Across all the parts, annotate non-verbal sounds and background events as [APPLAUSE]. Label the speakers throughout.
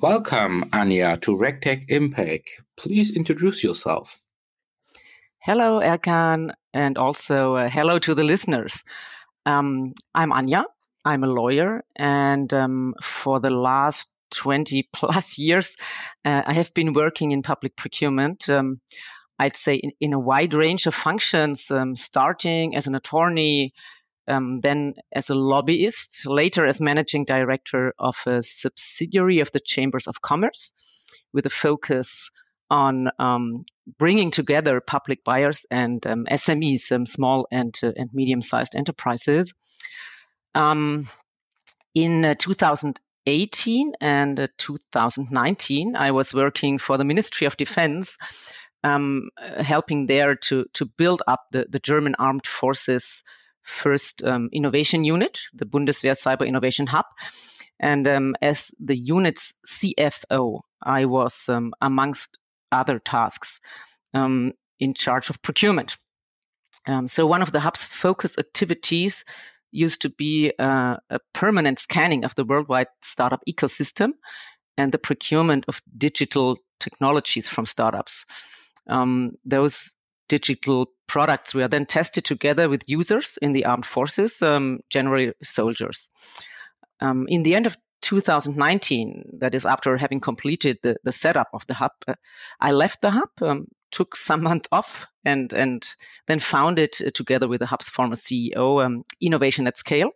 Speaker 1: Welcome, Anja, to RegTech Impact. Please introduce yourself.
Speaker 2: Hello, Erkan, and also uh, hello to the listeners. Um, I'm Anja. I'm a lawyer, and um, for the last 20 [LAUGHS] plus years, uh, I have been working in public procurement. Um, I'd say in, in, a wide range of functions, um, starting as an attorney, um, then as a lobbyist, later as managing director of a subsidiary of the Chambers of Commerce, with a focus on um, bringing together public buyers and um, SMEs, um, small and uh, and medium sized enterprises. Um, in uh, 2018 and uh, 2019, I was working for the Ministry of Defense, um, helping there to to build up the, the German armed forces first um, innovation unit, the Bundeswehr Cyber Innovation Hub. And um, as the unit's CFO, I was, um, amongst other tasks, um, in charge of procurement. Um, so, one of the hub's focus activities used to be uh, a permanent scanning of the worldwide startup ecosystem and the procurement of digital technologies from startups. Um, those digital products were then tested together with users in the armed forces, um, generally soldiers. Um, in the end of 2019, that is after having completed the, the setup of the hub, uh, I left the hub, um, took some [LAUGHS] month off, and and then founded uh, together with the hub's former CEO, um, Innovation at Scale.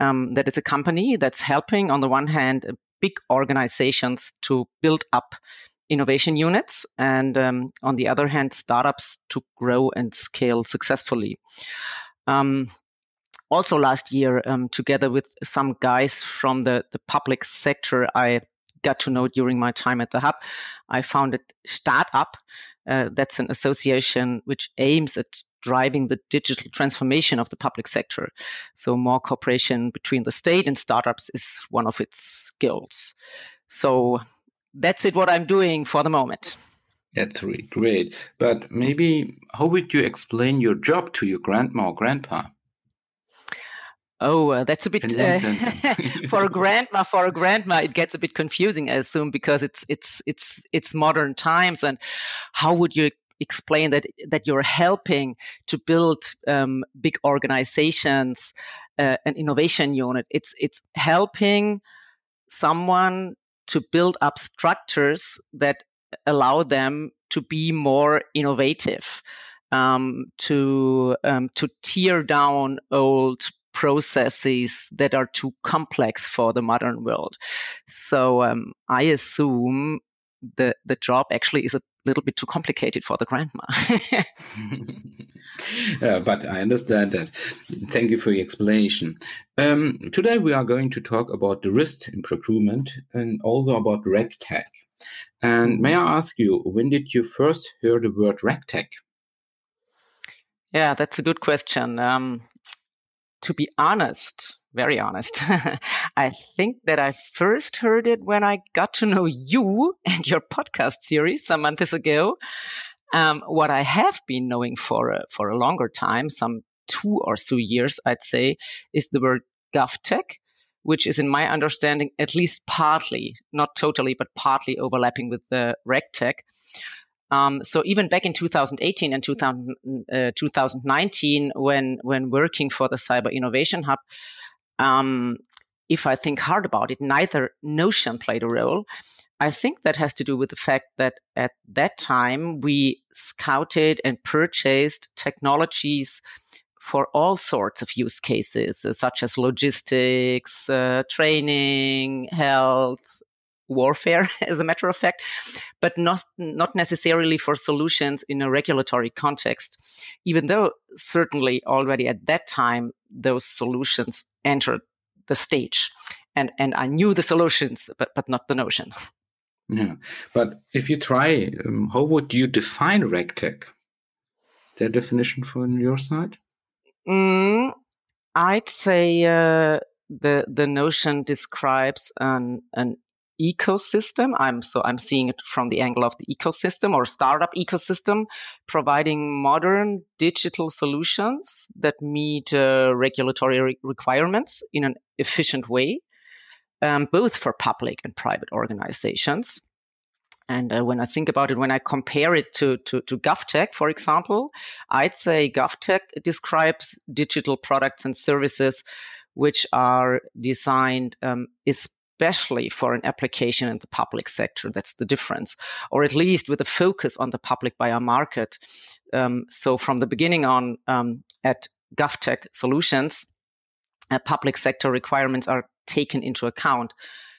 Speaker 2: Um, that is a company that's helping, on the one hand, big organizations to build up innovation units, and um, on the other hand, startups to grow and scale successfully. Um, also, last year, um, together with some guys from the, the public sector, I got to know during my time at the hub, I founded Staat-up. Uh, that's an association which aims at driving the digital transformation of the public sector. So, more cooperation between the state and startups is one of its goals. So, that's it what I'm doing for the moment.
Speaker 1: That's really great. But maybe how would you explain your job to your grandma or grandpa?
Speaker 2: Oh, uh, that's a bit uh, [LAUGHS] for a grandma. For a grandma, it gets a bit confusing, I assume, because it's it's it's it's modern times. And how would you explain that that you're helping to build um, big organizations, uh, an innovation unit? It's it's helping someone to build up structures that allow them to be more innovative, um, to um, to tear down old processes that are too complex for the modern world. So um, I assume the the job actually is a little bit too complicated for the grandma. [LAUGHS]
Speaker 1: yeah, but I understand that. Thank you for your explanation. Um, today we are going to talk about the risk in procurement and also about RegTech. And may I ask you, when did you first hear the word RegTech?
Speaker 2: Yeah, that's a good question. Um, to be honest, very honest. [LAUGHS] I think that I first heard it when I got to know you [LAUGHS] and your podcast series some months ago. Um, what I have been knowing for a, for a longer time, some two or so years, I'd say, is the word GovTech, which is, in my understanding, at least partly, not totally, but partly overlapping with the RegTech. Um, so even back in 2018 and 2000, uh, 2019, when when working for the Cyber Innovation Hub, um, if I think hard about it, neither notion played a role. I think that has to do with the fact that at that time we scouted and purchased technologies for all sorts of use cases, uh, such as logistics, uh, training, health, warfare, [LAUGHS] as a matter of fact, but not not necessarily for solutions in a regulatory context. Even though certainly already at that time those solutions entered the stage, and and I knew the solutions, but but not the notion.
Speaker 1: Yeah, but if you try, um, how would you define RegTech? Their definition from your side?
Speaker 2: Mm, I'd say uh, the the notion describes an an ecosystem. I'm so I'm seeing it from the angle of the ecosystem or startup ecosystem, providing modern digital solutions that meet uh, regulatory re- requirements in an efficient way. um, both for public and private organizations. And uh, when I think about it, when I compare it to, to, to GovTech, for example, I'd say GovTech describes digital products and services which are designed um, especially for an application in the public sector. That's the difference, or at least with a focus on the public buyer market. Um, so from the beginning on um, at GovTech Solutions, uh, public sector requirements are taken into account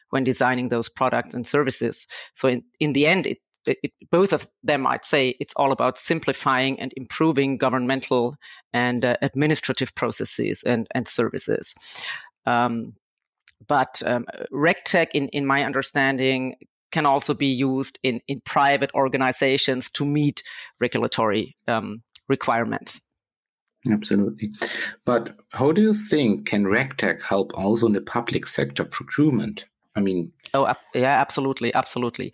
Speaker 2: when designing those products and services. So in, in the end, it, it, both of them, I'd say, it's all about simplifying and improving governmental and uh, administrative processes and, and services. Um, but um, RegTech, in, in my understanding, can also be used in, in private organizations to meet regulatory um, requirements.
Speaker 1: Absolutely. But how do you think can RegTech help also in the public sector procurement? I mean,
Speaker 2: oh yeah, absolutely, absolutely.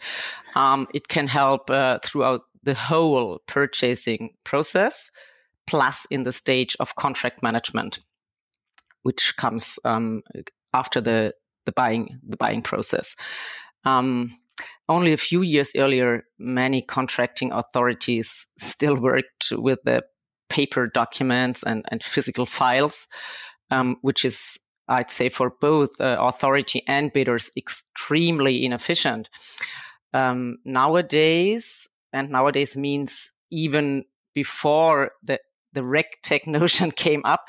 Speaker 2: Um, it can help uh, throughout the whole purchasing process, plus in the stage of contract management, which comes um, after the the buying the buying process. Um, only a few years earlier, many contracting authorities [LAUGHS] still worked with the paper documents and, and physical files, um, which is I'd say for both uh, authority and bidders extremely inefficient. Um, nowadays, and nowadays means even before the the RegTech [LAUGHS] notion came up,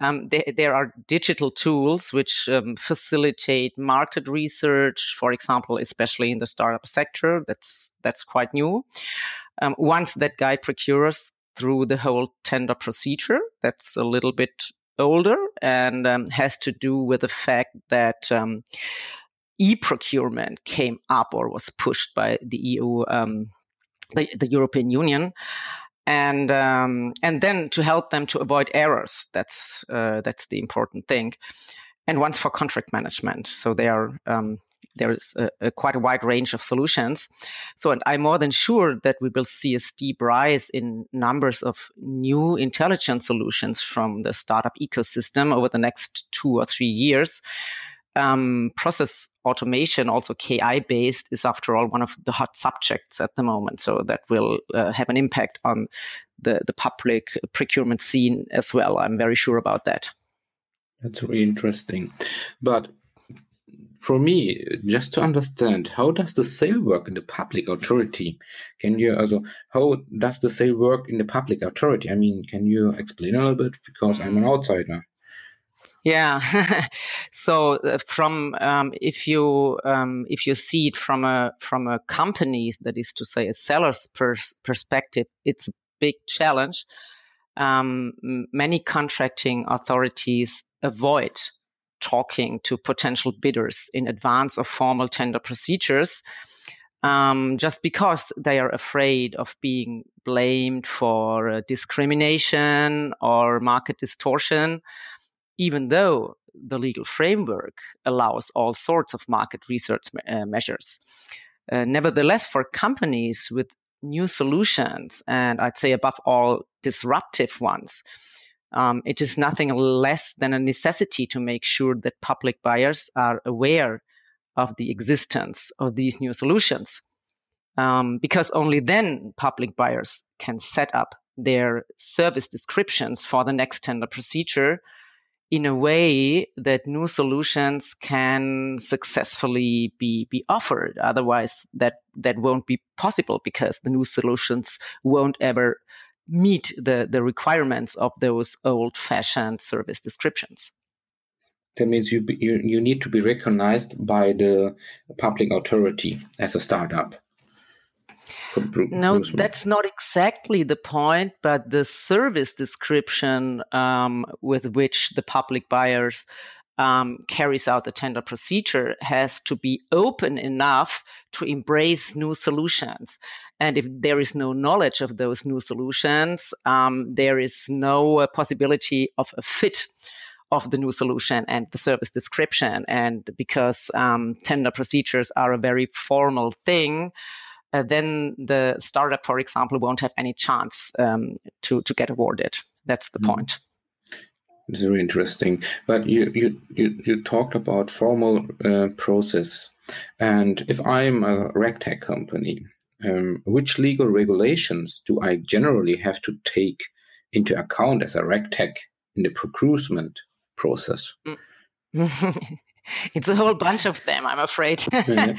Speaker 2: um, there, there, are digital tools which um, facilitate market research, for example, especially in the startup sector. That's that's quite new. Um, once that guide procurers through the whole tender procedure, that's a little bit older and um, has to do with the fact that um, e-procurement came up or was pushed by the EU, um, the, the, European Union, and um, and then to help them to avoid errors. That's uh, that's the important thing. And once for contract management, so they are um, there's a, a quite a wide range of solutions. So, and I'm more than sure that we will see a steep rise in numbers of new intelligent solutions from the startup ecosystem over the next two or three years. Um, process automation, also KI based, is after all one of the hot subjects at the moment. So that will uh, have an impact on the, the public procurement scene as well. I'm very sure about that.
Speaker 1: That's really interesting. But for me, just to understand, how does the sale work in the public authority? Can you also, how does the sale work in the public authority? I mean, can you explain a little bit? Because I'm an outsider.
Speaker 2: Yeah. [LAUGHS] so uh, from um, if you um, if you see it from a from a company that is to say a seller's pers- perspective, it's a big challenge. Um, many contracting authorities avoid talking to potential bidders in advance of formal tender procedures um, just because they are afraid of being blamed for uh, discrimination or market distortion, even though the legal framework allows all sorts of market research uh, measures. Uh, nevertheless, for companies with new solutions, and I'd say above all disruptive ones, um, it is nothing less than a necessity to make sure that public buyers are aware of the existence of these new solutions. Um, because only then public buyers can set up their service descriptions for the next tender procedure in a way that new solutions can successfully be, be offered. Otherwise, that, that won't be possible because the new solutions won't ever meet the, the requirements of those old fashioned service descriptions.
Speaker 1: That means you, you you need to be recognized by the public authority as a startup.
Speaker 2: No, that's not exactly the point, but the service description um, with which the public buyers um, carries out the tender procedure has to be open enough to embrace new solutions. And if there is no knowledge of those new solutions, um, there is no uh, possibility of a fit of the new solution and the service description. And because um, tender procedures are a very formal thing, uh, then the startup, for example, won't have any chance um, to to get awarded. That's the mm. point.
Speaker 1: It's very interesting. But you you you, you talked about formal uh, process, and if I'm a regtech company, um, which legal regulations do I generally have to take into account as a regtech in the procurement process?
Speaker 2: Mm. [LAUGHS] [LAUGHS] it's a whole bunch of them, I'm afraid. [LAUGHS]
Speaker 1: yeah.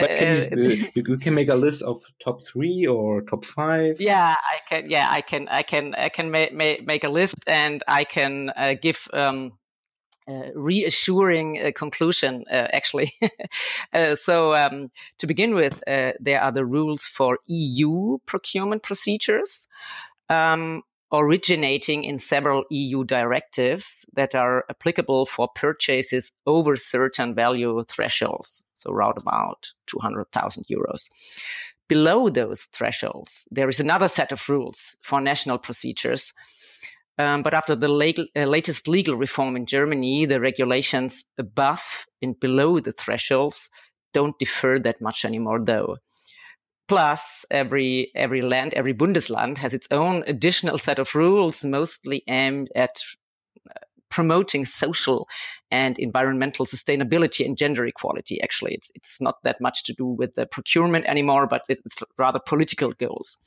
Speaker 1: but can you, uh, you, can make a list of top three or top five.
Speaker 2: Yeah, I can. Yeah, I can. I can. I can make make a list, and I can uh, give. Um, uh, reassuring uh, conclusion, uh, actually. [LAUGHS] Uh, so, um, to begin with, uh, there are the rules for EU procurement procedures. Um, originating in several EU directives that are applicable for purchases over certain value thresholds, so around about 200,000 euros. Below those thresholds, there is another set of rules for national procedures. Um, but after the uh, latest legal reform in Germany, the regulations above and below the thresholds don't differ that much anymore, though. Plus, every every land, every Bundesland has its own additional set of rules, mostly aimed at uh, promoting social and environmental sustainability and gender equality. Actually, it's it's not that much to do with the procurement anymore, but it's rather political goals.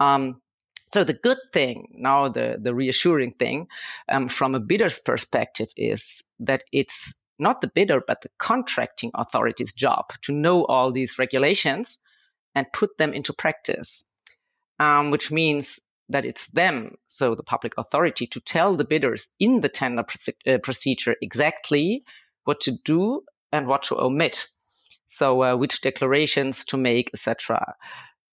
Speaker 2: Um, so the good thing now, the the reassuring thing um, from a bidder's perspective is that it's not the bidder but the contracting authority's job to know all these regulations and put them into practice, um, which means that it's them, so the public authority, to tell the bidders in the tender proce- uh, procedure exactly what to do and what to omit. So, uh, which declarations to make, etc.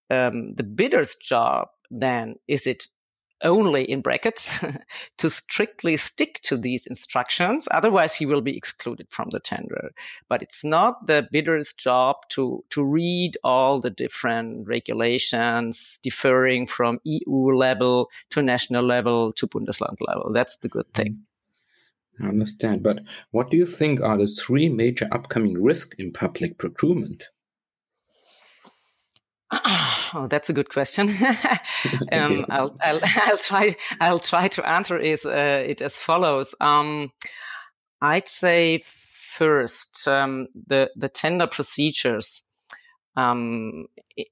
Speaker 2: Um, the bidder's job then is it only in brackets [LAUGHS] to strictly stick to these instructions. Otherwise, he will be excluded from the tender. But it's not the bidder's job to, to read all the different regulations differing from EU level to national level to Bundesland level. That's the good thing. Mm.
Speaker 1: I understand. But what do you think are the three major upcoming risks in public procurement? [CLEARS THROAT]
Speaker 2: Oh, that's a good question. [LAUGHS] [LAUGHS] um, I'll, I'll, [LAUGHS] I'll, try. I'll try to answer it, uh, it as follows. Um, I'd say first um, the the tender procedures, um,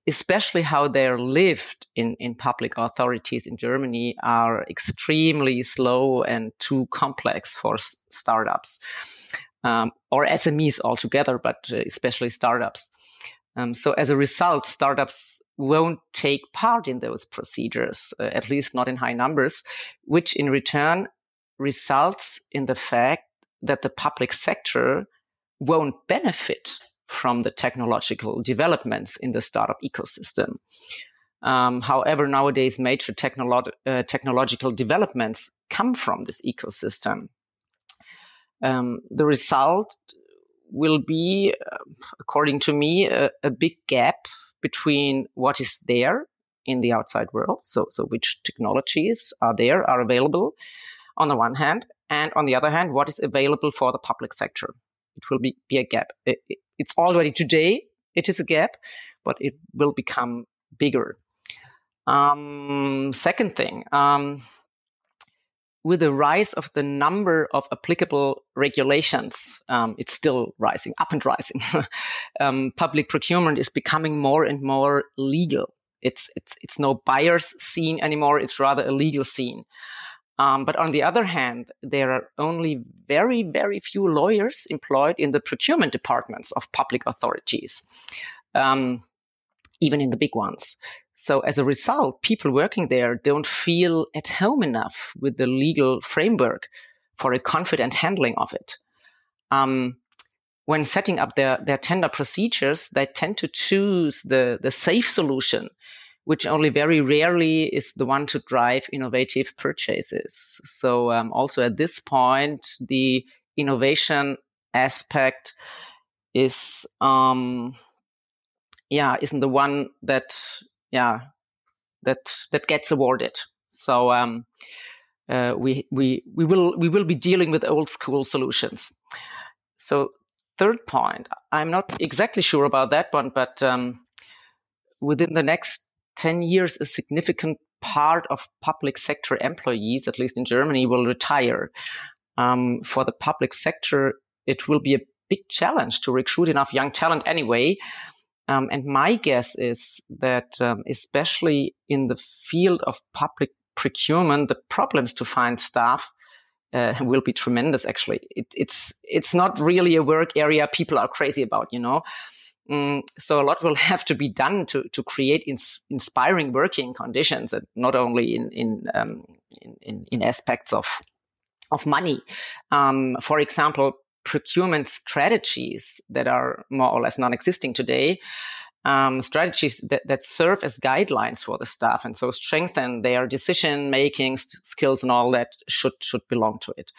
Speaker 2: especially how they're lived in in public authorities in Germany, are extremely slow and too complex for s- startups um, or SMEs altogether, but uh, especially startups. Um, so as a result, startups won't take part in those procedures, uh, at least not in high numbers, which in return results in the fact that the public sector won't benefit from the technological developments in the startup ecosystem. Um, however, nowadays, major technolo- uh, technological developments come from this ecosystem. Um, the result will be, uh, according to me, a, a, big gap between what is there in the outside world. So, so which technologies are there, are available on the one hand, and on the other hand, what is available for the public sector. It will be, be a gap. It, it, it's already today, it is a gap, but it will become bigger. Um, second thing, um, with the rise of the number of applicable regulations, um, it's still rising, up and rising. [LAUGHS] um, public procurement is becoming more and more legal. It's it's it's no buyer's scene anymore. It's rather a legal scene. Um, but on the other hand, there are only very very few lawyers employed in the procurement departments of public authorities, um, even in the big ones. So as a result, people working there don't feel at home enough with the legal framework for a confident handling of it. Um, when setting up their, their tender procedures, they tend to choose the, the safe solution, which only very rarely is the one to drive innovative purchases. So um, also at this point, the innovation aspect is um, yeah isn't the one that yeah that that gets awarded. So um, uh, we we we will we will be dealing with old school solutions. So third point, I'm not exactly sure about that one, but um, within the next 10 years, a significant part of public sector employees, at least in Germany, will retire. Um, for the public sector, it will be a big challenge to recruit enough young talent anyway. Um, and my guess is that, um, especially in the field of public procurement, the problems to find staff uh, [LAUGHS] will be tremendous. Actually, it, it's it's not really a work area people are crazy about. You know, Mm, so a lot will [LAUGHS] have to be done to to create ins- inspiring working conditions, and not only in in, um, in, in aspects of of money. Um, for example, procurement strategies that are more or less non-existing today. Um, strategies that, that serve as guidelines for the staff and so strengthen their decision making st- skills and all that should should belong to it.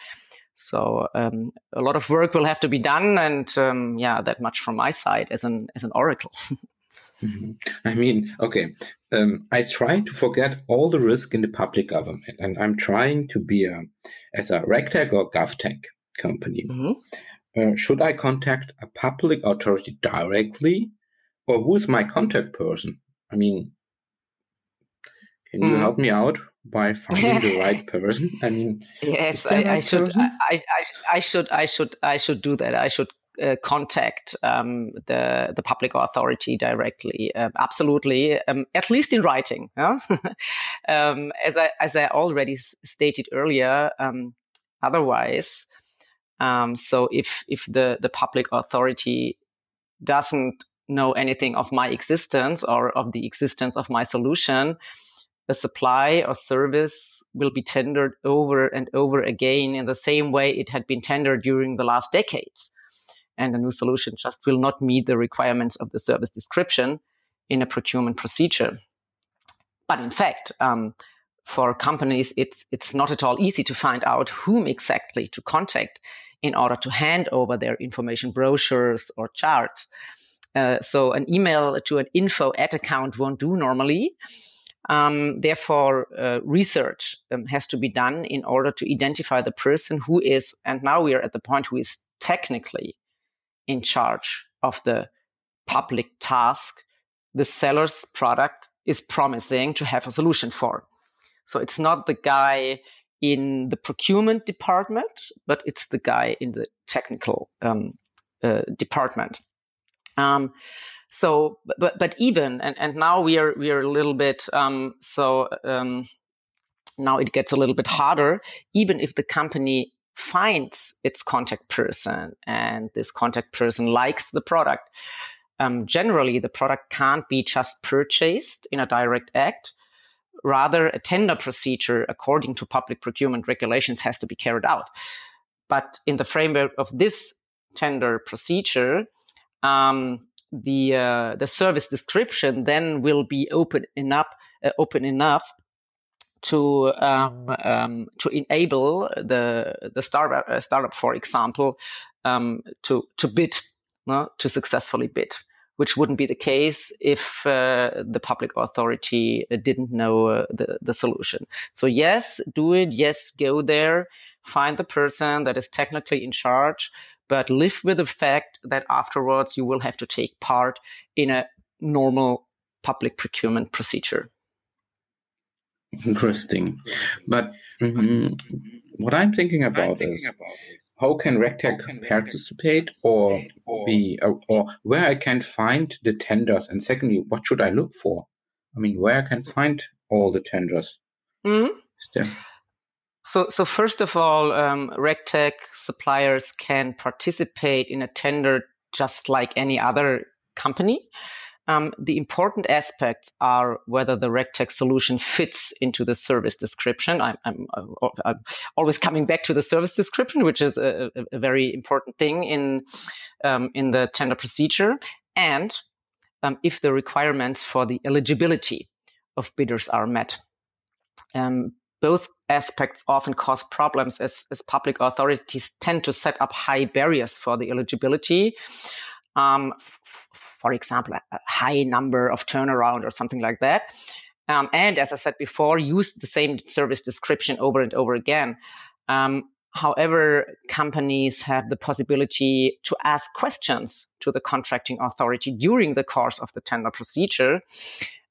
Speaker 2: So um, a lot of work will have to be done, and um, yeah, that much from my side as an as an oracle. [LAUGHS]
Speaker 1: mm-hmm. I mean, okay, um, I try to forget all the risk in the public government, and I'm trying to be a as a regtech or govtech company. Mm-hmm. Uh, should I contact a public authority directly, or who's my contact person? I mean, can you mm. help me out by finding the right [LAUGHS] person? I mean,
Speaker 2: yes, I, I should. I, I, I, should. I should. I should do that. I should uh, contact um, the the public authority directly. Uh, absolutely, um, at least in writing. [LAUGHS] um, as I as I already stated earlier. Um, otherwise, um, so if if the the public authority doesn't know anything of my existence or of the existence of my solution a supply or service will be tendered over and over again in the same way it had been tendered during the last decades. And a new solution just will not meet the requirements of the service description in a procurement procedure. But in fact, um, for companies, it's, it's not at all easy to find out whom exactly to contact in order to hand over their information brochures or charts. Uh, so an email to an info at account won't do normally. Um, therefore, uh, research um, has to be done in order to identify the person who is, and now we are at the point who is technically in charge of the public task the seller's product is promising to have a solution for. So it's not the guy in the procurement department, but it's the guy in the technical um, uh, department. Um, so, but but even and and now we are we are a little bit um, so um, now it gets a little bit harder. Even if the company finds its contact person and this contact person likes the product, um, generally the product can't be just purchased in a direct act. Rather, a tender procedure according to public procurement regulations has to be carried out. But in the framework of this tender procedure, um, the uh, the service description then will be open enough uh, open enough to um, um, to enable the the startup uh, startup for example um, to to bid uh, to successfully bid which wouldn't be the case if uh, the public authority didn't know uh, the, the solution. So yes, do it. Yes, go there, find the person that is technically in charge, but live with the fact that afterwards you will have to take part in a normal public procurement procedure.
Speaker 1: Interesting. But mm-hmm, what I'm thinking about I'm thinking is about how can RegTech participate or, or be, or, or, where I can find the tenders? And secondly, what should I look for? I mean, where I can find all the tenders?
Speaker 2: Mm-hmm. So, so first of all, um, RegTech suppliers can participate in a tender just like any other company. Um, the important aspects are whether the RegTech solution fits into the service description. I'm, I'm, I'm, always coming back to the service description, which is a, a very important thing in um, in the tender procedure, and um, if the requirements for the eligibility of bidders are met. Um, both aspects often cause problems as, as public authorities tend to set up high barriers for the eligibility. Um, f- for example, a, high number of turnaround or something like that. Um, and as I said before, use the same service description over and over again. Um, however, companies have the possibility to ask questions to the contracting authority during the course of the tender procedure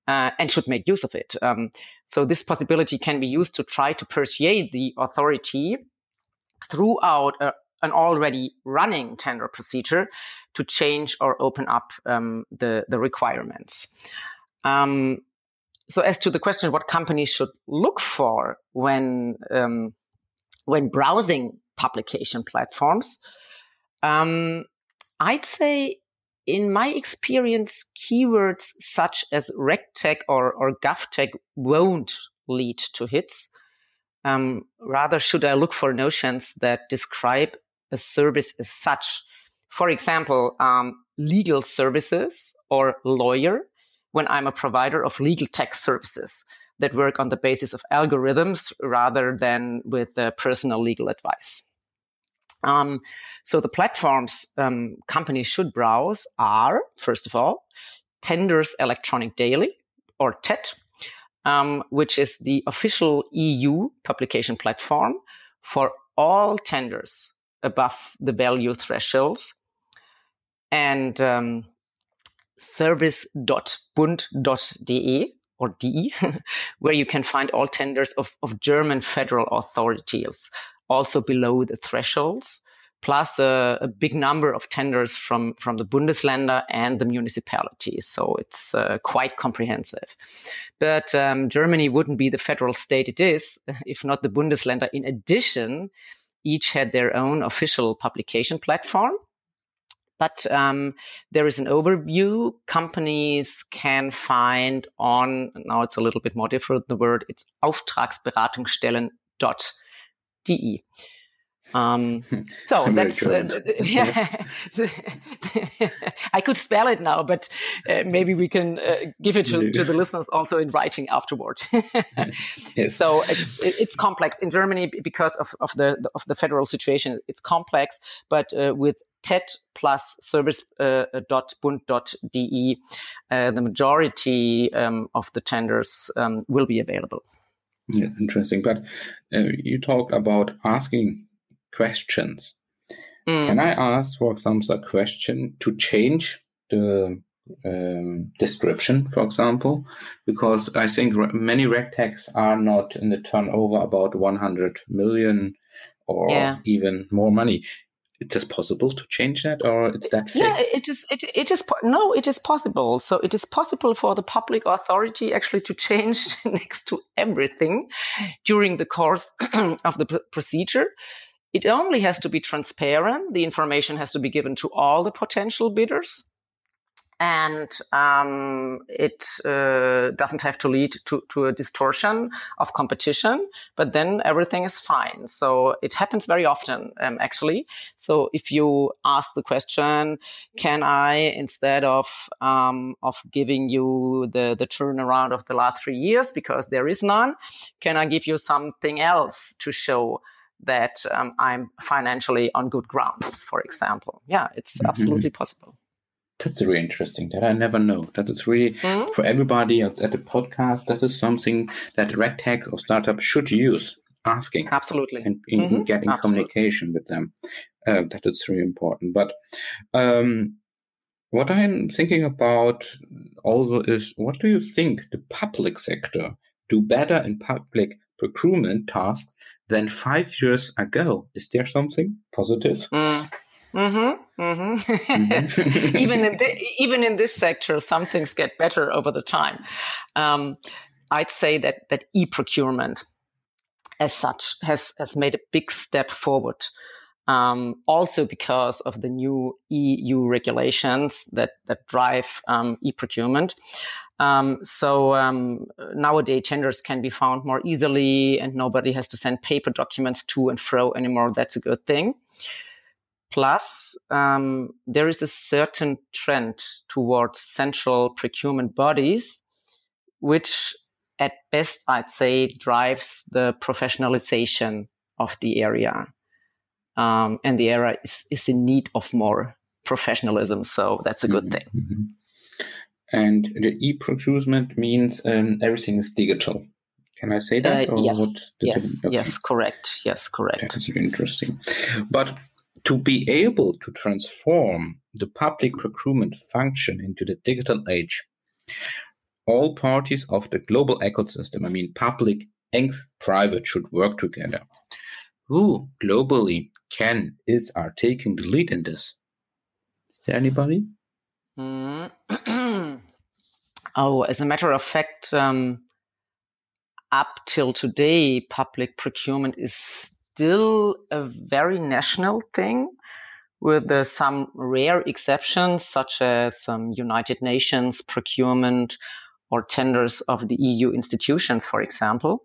Speaker 2: uh, and should make use of it. Um, so this possibility can be used to try to persuade the authority throughout a, an already running tender procedure to change or open up um, the, the requirements. Um, so as to the question what companies should look for when um, when browsing publication platforms, um, I'd say in my experience, keywords such as RegTech or, or GovTech won't lead to hits. Um, rather, should I look for notions that describe a service as such? For example, um, legal services or lawyer when I'm a provider of legal tech services that work on the basis of algorithms rather than with uh, personal legal advice. Um, so the platforms um, companies should browse are, first of all, Tenders Electronic Daily, or TED, um, which is the official EU publication platform for all tenders above the value thresholds. And um, service.bund.de or DE, [LAUGHS] where you can find all tenders of, of German federal authorities, also below the thresholds, plus a, a, big number of tenders from, from the Bundesländer and the municipalities. So it's uh, quite comprehensive. But um, Germany wouldn't be the federal state it is [LAUGHS] if not the Bundesländer. In addition, each had their own official publication platform. But um, there is an overview companies can find on, now it's a little bit more different, the word, it's auftragsberatungsstellen.de. Um, [LAUGHS] so that's uh, [LAUGHS] yeah. [LAUGHS] I could spell it now, but uh, maybe we can uh, give it to, to, the listeners also in writing afterward. yes. So it's, it's complex in Germany because of, of the of the federal situation. It's complex, but uh, with TED plus service.bund.de, uh, uh, the majority um, of the tenders um, will be available.
Speaker 1: Yeah, interesting. But you talked about asking questions. Mm. Can I ask, for example, a question to change the um, description, for example? Because I think many regtechs are not in the turnover about 100 million or yeah. even more money. It is possible to change that, or it's that fixed?
Speaker 2: Yeah, it is. It, it is. No, it is possible. So it is possible for the public authority actually to change [LAUGHS] next to everything during the course [CLEARS THROAT] of the procedure. It only has to be transparent. The information has to be given to all the potential bidders. And um, it uh, doesn't have to lead to, to a distortion of competition, but then everything is fine. So it happens very often, um, actually. So if you ask the question, can I, instead of um, of giving you the the turnaround of the last three years because there is none, can I give you something else to show? That um, I'm financially on good grounds, for example. Yeah, it's mm-hmm. absolutely possible.
Speaker 1: That's really interesting. That I never know. That is really mm-hmm. for everybody at, at, the podcast. That is something that RegTech or startup should use. Asking
Speaker 2: absolutely
Speaker 1: and in, mm-hmm. getting absolutely. communication with them. Uh, that is really important. But um, what I'm thinking about also is what do you think the public sector do better in public procurement tasks than five years ago. Is there something positive? Mm.
Speaker 2: Mm-hmm, mm-hmm. mm-hmm. [LAUGHS] even in the, even in this sector, some things get better over the time. Um, I'd say that that e-procurement, as such, has has made a big step forward. Um, also because of the new EU regulations that that drive um, e-procurement. Um, so um, nowadays tenders can be found more easily, and nobody has to send paper documents to and fro anymore. That's a good thing. Plus, um, there is a certain trend towards central procurement bodies, which at best I'd say drives the professionalization of the area. Um, and the area is, is in need of more professionalism. So that's a good mm-hmm. thing.
Speaker 1: And the e-procurement means um, everything is digital. Can I say that?
Speaker 2: Uh, yes. yes. Okay. Yes. Correct. Yes. Correct.
Speaker 1: That is interesting. But to be able to transform the public procurement function into the digital age, all parties of the global ecosystem, I mean, public and private, should work together. Who globally can, is, are taking the lead in this? Is there anybody? Mm. [CLEARS THROAT]
Speaker 2: oh, as a matter of fact, um, up till today, public procurement is still a very national thing with uh, some rare exceptions, such as some United Nations procurement or tenders of the EU institutions, for example.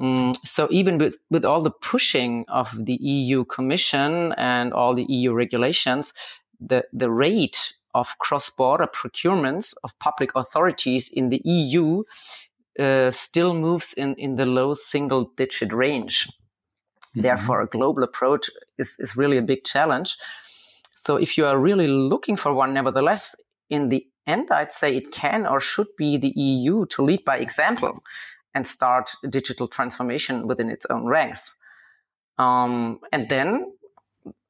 Speaker 2: Mm, so even with, with all the pushing of the EU Commission and all the EU regulations, the, the rate of cross-border procurements of public authorities in the EU uh, still moves in, in the low single-digit range. Mm-hmm. Therefore, a global approach is, is really a big challenge. So if you are really looking for one, nevertheless, in the end, I'd say it can or should be the EU to lead by example and start digital transformation within its own ranks. Um, and then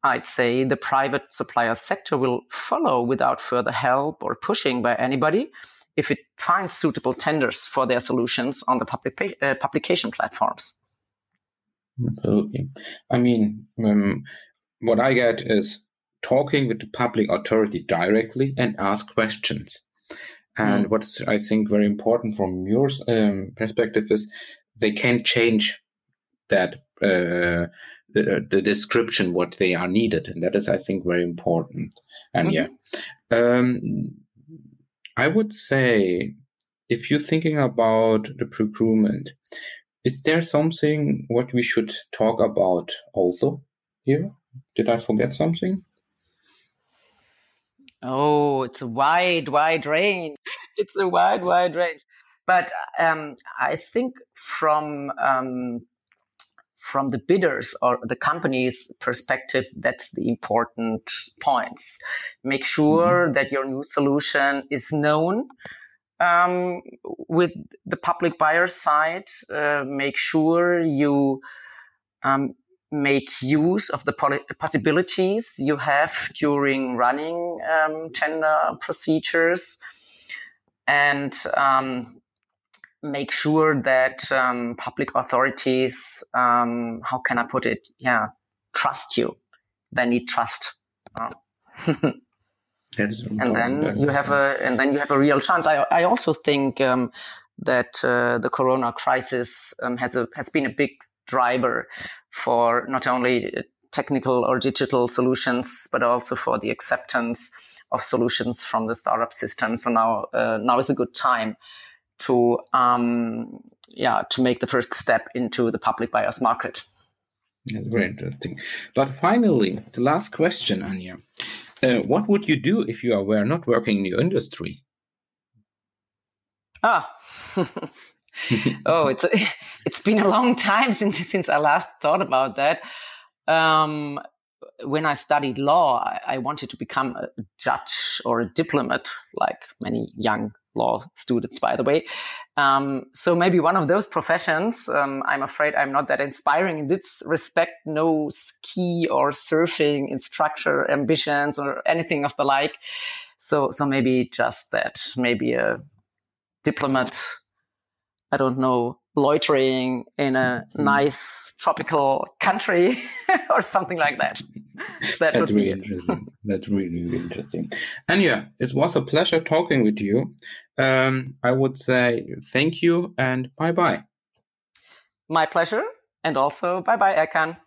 Speaker 2: I'd say the private supplier sector will follow without further help or pushing by anybody if it finds suitable tenders for their solutions on the public uh, publication platforms.
Speaker 1: Absolutely. I mean, um, what I get is talking with the public authority directly and ask questions. And mm. what's I think very important from your um, perspective is they can change that uh, the, the, description what they are needed, and that is I think very important. And mm-hmm. yeah, um, I would say if you're thinking about the procurement, is there something what we should talk about also here? Did I forget something?
Speaker 2: Oh, it's a wide, wide range. [LAUGHS] It's a wide, wide range. But um, I think from um, from the bidders or the company's perspective, that's the important points. Make sure mm-hmm. that your new solution is known um, with the public buyer side. Uh, make sure you um, make use of the possibilities you have during running um, tender procedures and um, make sure that um, public authorities, um, how can I put it? Yeah, trust you. They need trust. [LAUGHS] and then you have a and then you have a real chance. I I also think um, that uh, the Corona crisis um, has a has been a big driver for not only technical or digital solutions, but also for the acceptance of solutions from the startup system. So now, uh, now is a good time to, um, yeah, to make the first step into the public buyers market.
Speaker 1: That's very interesting. But finally, the last question, Anja. Uh, what would you do if you were not working in your industry?
Speaker 2: Ah, [LAUGHS] oh, it's a, [LAUGHS] it's been a long time [LAUGHS] since since I last thought about that. Um, when I studied law, I, I, wanted to become a judge or a diplomat, like many young law students, by the way. Um, so maybe one of those professions. Um, I'm afraid I'm not that inspiring in this respect. No ski or surfing instructor ambitions or anything of the like. So so maybe just that. Maybe a diplomat I don't know, loitering in a mm-hmm. nice tropical country [LAUGHS] or something like that. [LAUGHS]
Speaker 1: That That's really interesting. [LAUGHS] That's really, really interesting. And yeah, it was a pleasure talking with you. Um, I would say thank you and bye bye.
Speaker 2: My pleasure. And also bye bye, Erkan.